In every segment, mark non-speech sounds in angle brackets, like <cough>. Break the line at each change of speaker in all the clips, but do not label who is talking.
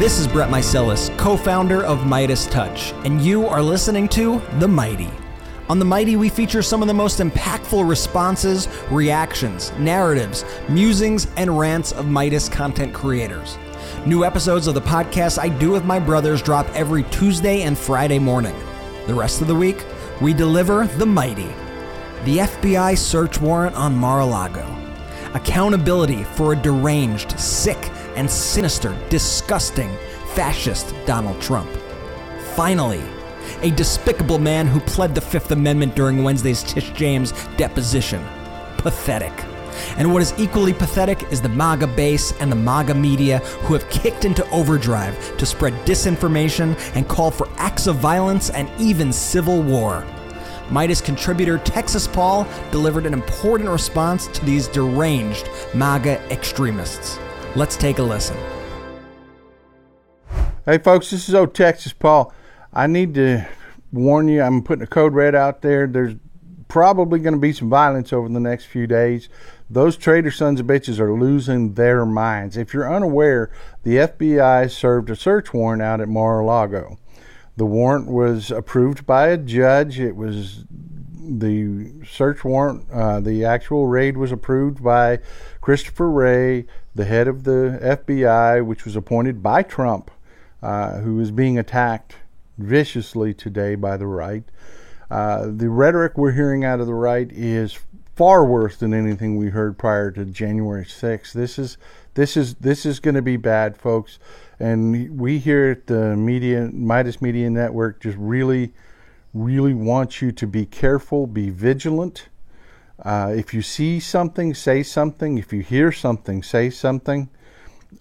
This is Brett Meiselas, co founder of MeidasTouch, and you are listening to The Mighty. On The Mighty, we feature some of the most impactful responses, reactions, narratives, musings, and rants of Meidas content creators. New episodes of the podcast I do with my brothers drop every Tuesday and Friday morning. The rest of the week, we deliver The Mighty, the FBI search warrant on Mar a Lago, accountability for a deranged, sick, and sinister, disgusting fascist Donald Trump. Finally, a despicable man who pled the Fifth Amendment during Wednesday's Tish James deposition. Pathetic. And what is equally pathetic is the MAGA base and the MAGA media who have kicked into overdrive to spread disinformation and call for acts of violence and even civil war. Meidas contributor Texas Paul delivered an important response to these deranged MAGA extremists. Let's take a listen.
Hey, folks, this is old Texas Paul. I need to warn you, I'm putting a code red out there. There's probably going to be some violence over the next few days. Those traitor sons of bitches are losing their minds. If you're unaware, the FBI served a search warrant out at Mar a Lago. The warrant was approved by a judge. It was the search warrant, uh, the actual raid was approved by Christopher Wray, the head of the FBI, which was appointed by Trump, uh, who is being attacked viciously today by the right. Uh, the rhetoric we're hearing out of the right is far worse than anything we heard prior to January 6th. This is this is this is going to be bad, folks. And we here at the media Meidas Media Network just really, really want you to be careful, be vigilant. Uh, if you see something, say something. If you hear something, say something.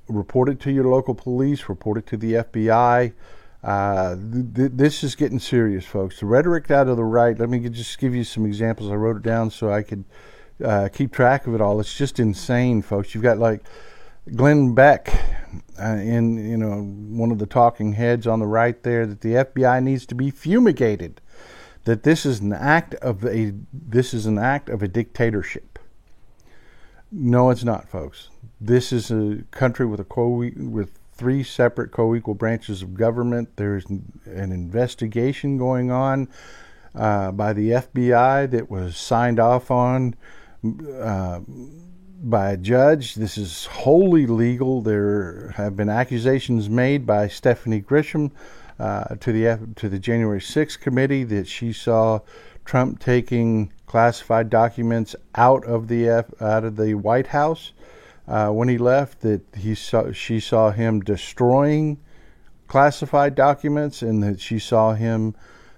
Report it to your local police. Report it to the FBI. Uh, th- th- this is getting serious, folks. The rhetoric out of the right. Let me just give you some examples. I wrote it down so I could uh, keep track of it all. It's just insane, folks. You've got like Glenn Beck, in you know one of the talking heads on the right there, that the FBI needs to be fumigated. That this is an act of a this is an act of a dictatorship. No, it's not, folks. This is a country with a co with three separate co-equal branches of government. There's an investigation going on uh, by the FBI that was signed off on uh, by a judge. This is wholly legal. There have been accusations made by Stephanie Grisham uh, to the to the January 6th committee that she saw Trump taking classified documents out of the out of the White House uh, when he left that he saw she saw him destroying classified documents and that she saw him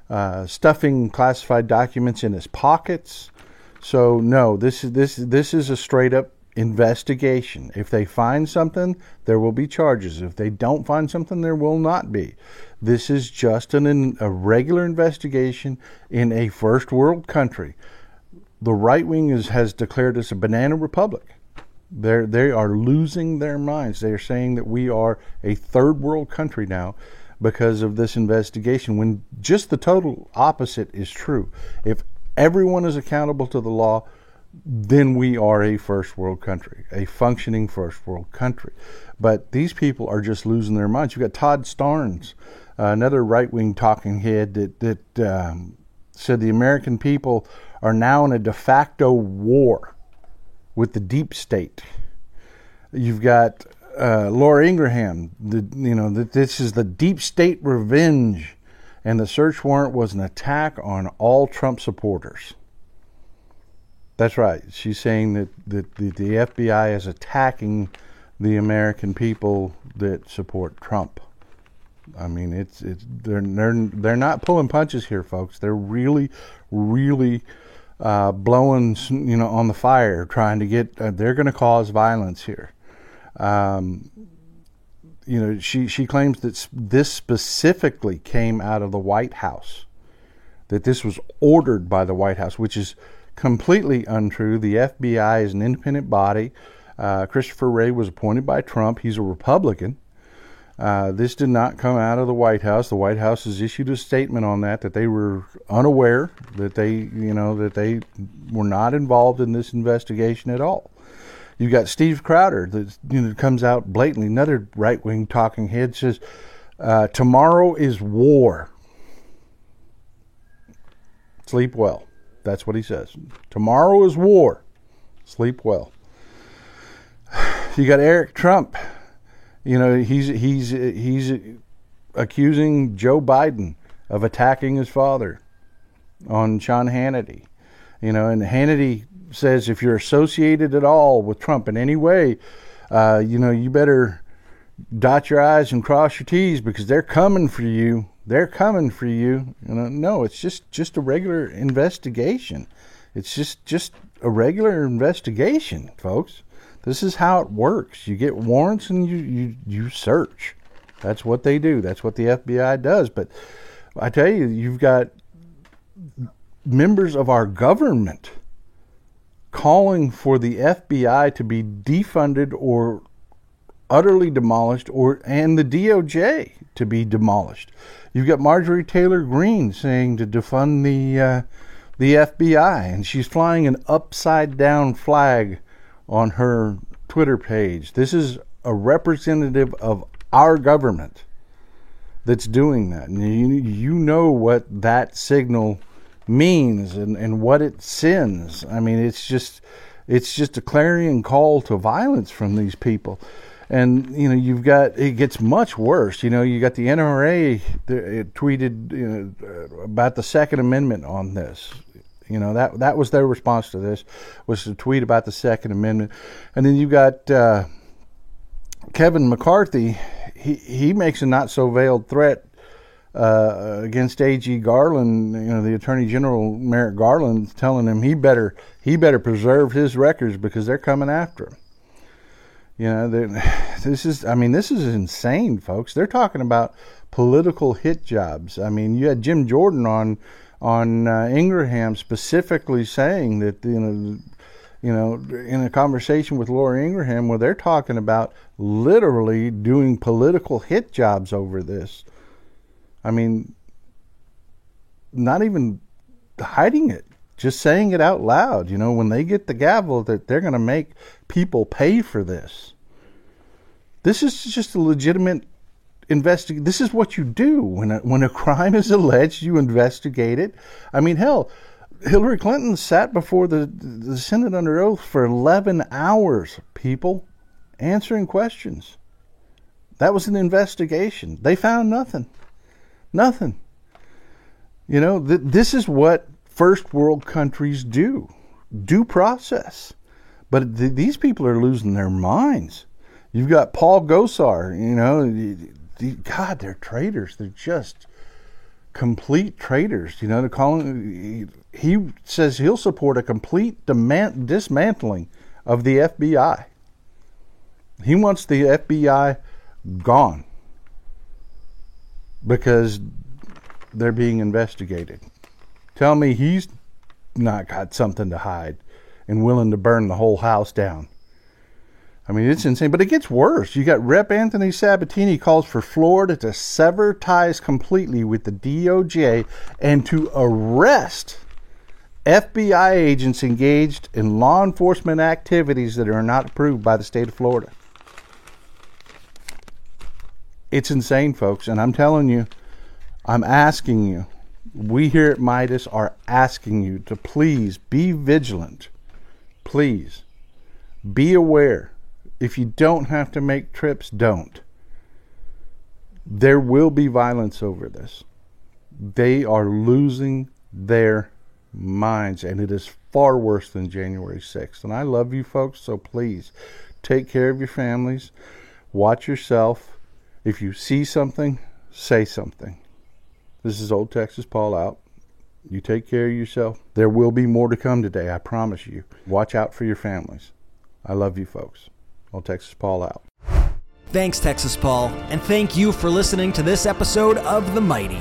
uh, stuffing classified documents in his pockets. So no, this is this this is a straight up investigation. If they find something, there will be charges. If they don't find something, there will not be. This is just an, a regular investigation in a first world country. The right wing is, has declared us a banana republic. They're, they are losing their minds. They are saying that we are a third world country now because of this investigation, when just the total opposite is true. If everyone is accountable to the law, then we are a first world country, a functioning first world country. But these people are just losing their minds. You've got Todd Starnes, uh, another right wing talking head that, that um, said the American people are now in a de facto war with the deep state. You've got uh, Laura Ingraham. The, you know that this is the deep state revenge, and the search warrant was an attack on all Trump supporters. That's right. She's saying that, that the, FBI is attacking the American people that support Trump. I mean, it's it's they're they're they're not pulling punches here, folks. They're really, really uh, blowing, you know, on the fire, trying to get. Uh, they're going to cause violence here. Um, you know, she she claims that this specifically came out of the White House, that this was ordered by the White House, which is completely untrue. The FBI is an independent body. Uh, Christopher Wray was appointed by Trump. He's a Republican. Uh, this did not come out of the White House. The White House has issued a statement on that that they were unaware that they, you know, that they were not involved in this investigation at all. You got Steve Crowder that you know comes out blatantly, another right wing talking head says, uh, "Tomorrow is war." Sleep well. That's what he says. Tomorrow is war. Sleep well. <sighs> You got Eric Trump. You know he's he's he's accusing Joe Biden of attacking his father on Sean Hannity. You know, and Hannity says if you're associated at all with Trump in any way, uh, you know, you better dot your I's and cross your T's because they're coming for you. They're coming for you. You know, no, it's just just a regular investigation. It's just just a regular investigation, folks. This is how it works. You get warrants and you you, you search. That's what they do. That's what the FBI does. But I tell you, you've got members of our government calling for the FBI to be defunded or utterly demolished or and the DOJ to be demolished. You've got Marjorie Taylor Greene saying to defund the uh, the FBI and she's flying an upside down flag on her Twitter page. This is a representative of our government that's doing that. And you, you know what that signal means and, and what it sends. I mean, it's just it's just a clarion call to violence from these people. And you know, you've got it gets much worse. You know, you got the NRA it tweeted you know, about the Second Amendment on this. You know that that was their response to this was to tweet about the Second Amendment, and then you got uh, Kevin McCarthy. He he makes a not so veiled threat uh, against A.G. Garland, you know, the Attorney General Merrick Garland, telling him he better he better preserve his records because they're coming after him. You know, <sighs> this is I mean this is insane, folks. They're talking about political hit jobs. I mean, you had Jim Jordan on on uh, Ingraham specifically saying that you know you know, in a conversation with Laura Ingraham where they're talking about literally doing political hit jobs over this. I mean, not even hiding it, just saying it out loud. You know, when they get the gavel, that they're going to make people pay for this. This is just a legitimate investigate. This is what you do when a, when a crime is alleged. You investigate it. I mean, hell, Hillary Clinton sat before the the Senate under oath for eleven hours. People answering questions. That was an investigation. They found nothing. Nothing. You know, th- this is what first world countries do due process. But th- these people are losing their minds. You've got Paul Gosar, you know, God, they're traitors. They're just complete traitors. You know, they're calling. He says he'll support a complete demand, dismantling of the FBI. He wants the FBI gone because they're being investigated. Tell me he's not got something to hide and willing to burn the whole house down. I mean, it's insane. But it gets worse. You got Rep. Anthony Sabatini calls for Florida to sever ties completely with the DOJ and to arrest FBI agents engaged in law enforcement activities that are not approved by the state of Florida. It's insane, folks. And I'm telling you, I'm asking you, we here at Meidas are asking you to please be vigilant. Please be aware. If you don't have to make trips, don't. There will be violence over this. They are losing their minds, and it is far worse than January 6th. And I love you folks, so please take care of your families, watch yourself if you see something, say something. This is Old Texas Paul out. You take care of yourself. There will be more to come today, I promise you. Watch out for your families. I love you folks. Old Texas Paul out.
Thanks, Texas Paul, and thank you for listening to this episode of The Mighty.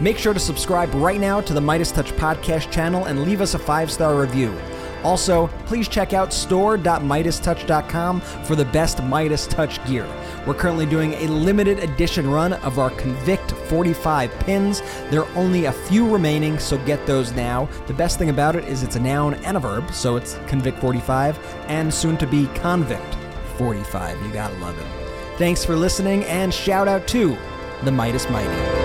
Make sure to subscribe right now to the MeidasTouch podcast channel and leave us a five star review. Also, please check out store.meidastouch.com for the best MeidasTouch gear. We're currently doing a limited edition run of our Convict 45 pins. There are only a few remaining, so get those now. The best thing about it is it's a noun and a verb, so it's Convict 45 and soon to be Convict 45. You gotta love it. Thanks for listening, and shout out to the Meidas Mighty.